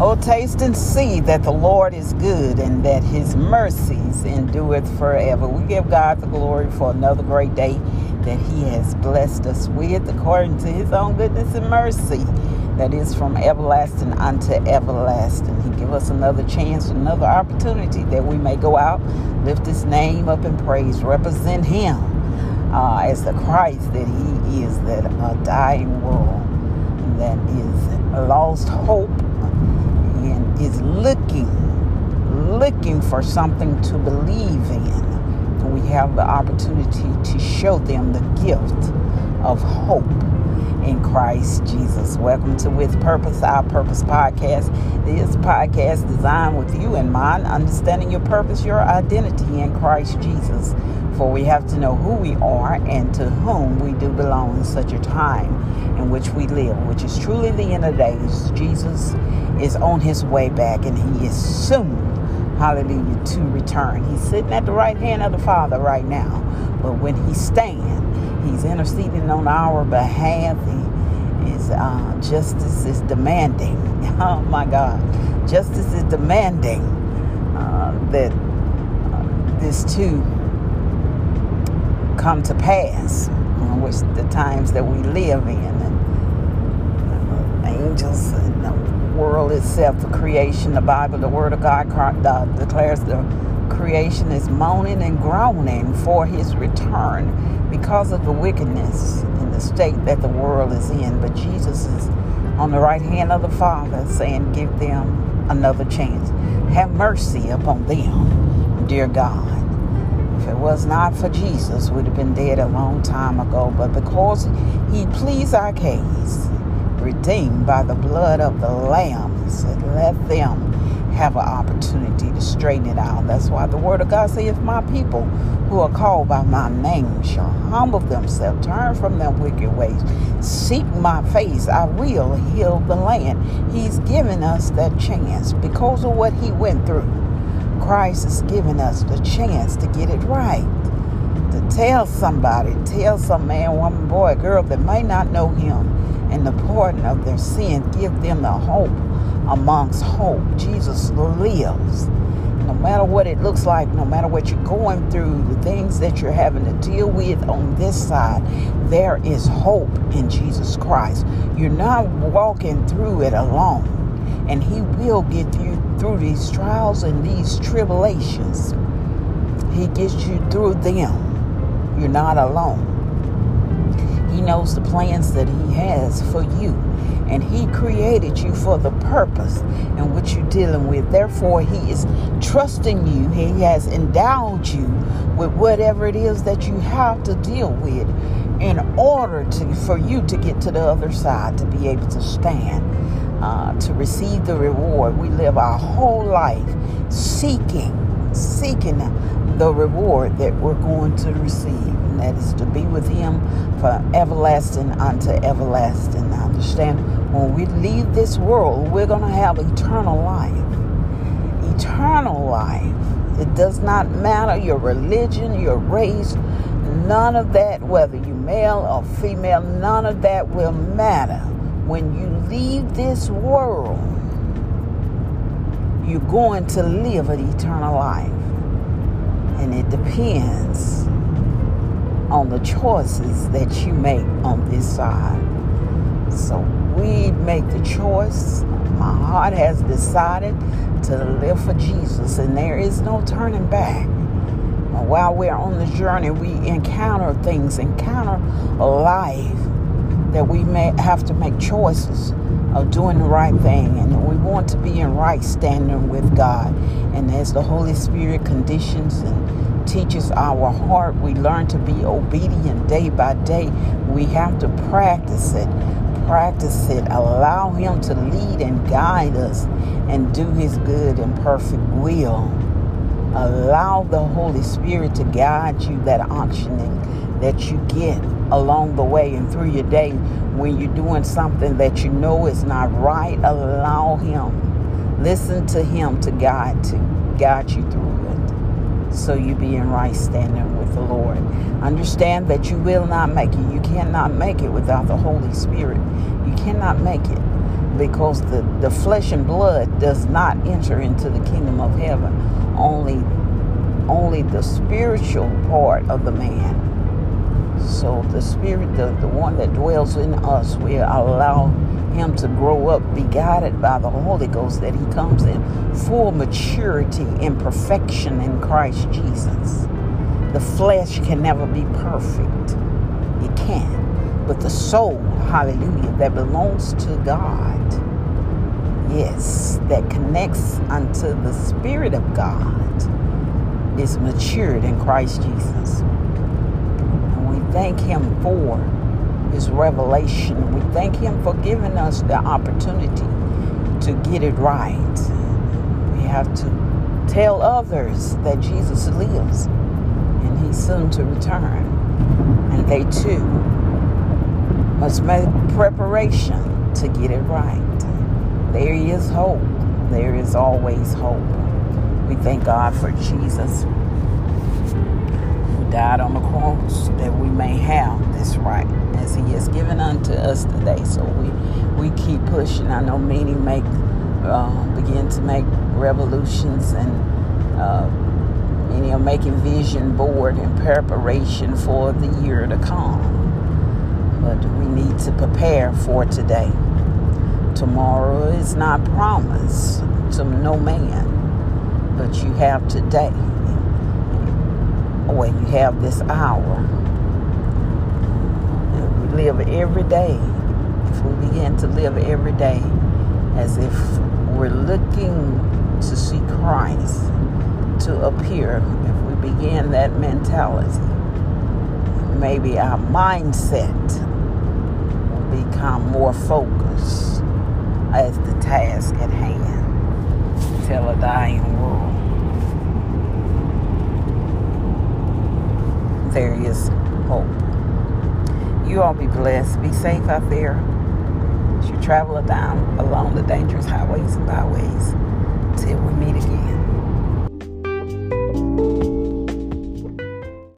Oh, taste and see that the Lord is good and that his mercies endureth forever. We give God the glory for another great day that he has blessed us with according to his own goodness and mercy that is from everlasting unto everlasting. He give us another chance, another opportunity that we may go out, lift his name up in praise, represent him uh, as the Christ that he is, that a dying world that is lost hope is looking, looking for something to believe in. We have the opportunity to show them the gift of hope in Christ Jesus. Welcome to With Purpose, Our Purpose podcast. This podcast designed with you in mind, understanding your purpose, your identity in Christ Jesus. For we have to know who we are and to whom we do belong in such a time in which we live, which is truly the end of days. Jesus is on his way back and he is soon, hallelujah, to return. He's sitting at the right hand of the Father right now. But when he stands, he's interceding on our behalf. He, his uh, justice is demanding. Oh my God, justice is demanding uh, that uh, this too come to pass, which the times that we live in, and uh, angels and the world itself, the creation, the Bible, the Word of God declares the creation is moaning and groaning for His return because of the wickedness and the state that the world is in. But Jesus is on the right hand of the Father saying, Give them another chance. Have mercy upon them, dear God. If it was not for Jesus, we'd have been dead a long time ago. But because He pleased our case, redeemed by the blood of the Lamb, He said, Let them have an opportunity to straighten it out. That's why the Word of God says, my people who are called by my name shall humble themselves, turn from their wicked ways, seek my face, I will heal the land. He's given us that chance because of what he went through. Christ has given us the chance to get it right. To tell somebody, tell some man, woman, boy, girl that may not know him and the pardon of their sin, give them the hope amongst hope. Jesus lives. No matter what it looks like, no matter what you're going through, the things that you're having to deal with on this side, there is hope in Jesus Christ. You're not walking through it alone. And He will get you through these trials and these tribulations. He gets you through them. You're not alone. He knows the plans that He has and he created you for the purpose in which you're dealing with. Therefore, he is trusting you. He has endowed you with whatever it is that you have to deal with in order to for you to get to the other side, to be able to stand, uh, to receive the reward. We live our whole life seeking, seeking the reward that we're going to receive, and that is to be with him for everlasting unto everlasting. I understand when we leave this world, we're going to have eternal life. Eternal life. It does not matter your religion, your race, none of that, whether you're male or female, none of that will matter. When you leave this world, you're going to live an eternal life. And it depends on the choices that you make on this side. So we make the choice. My heart has decided to live for Jesus, and there is no turning back. While we're on the journey, we encounter things, encounter life that we may have to make choices of doing the right thing, and we want to be in right standing with God. And as the Holy Spirit conditions and teaches our heart, we learn to be obedient day by day. We have to practice it practice it. Allow Him to lead and guide us and do His good and perfect will. Allow the Holy Spirit to guide you that auctioning that you get along the way and through your day when you're doing something that you know is not right. Allow Him. Listen to Him to guide to guide you through. So you be in right standing with the Lord. Understand that you will not make it. You cannot make it without the Holy Spirit. You cannot make it. because the, the flesh and blood does not enter into the kingdom of heaven. Only only the spiritual part of the man. So the spirit, the, the one that dwells in us, we allow him to grow up, be guided by the Holy Ghost, that he comes in full maturity and perfection in Christ Jesus. The flesh can never be perfect. It can't. But the soul, hallelujah, that belongs to God, yes, that connects unto the Spirit of God, is matured in Christ Jesus. Thank Him for His revelation. We thank Him for giving us the opportunity to get it right. We have to tell others that Jesus lives and He's soon to return. And they too must make preparation to get it right. There is hope. There is always hope. We thank God for Jesus died on the cross that we may have this right as he has given unto us today. So we, we keep pushing. I know many make uh, begin to make revolutions and uh, many are making vision board in preparation for the year to come. But we need to prepare for today. Tomorrow is not promised to no man but you have today, or you have this hour. We live every day. If we begin to live every day as if we're looking to see Christ to appear, if we begin that mentality, maybe our mindset will become more focused as the task at hand. Tell a dying world. There is hope. You all be blessed. Be safe out there as you travel down along the dangerous highways and byways. Till we meet again.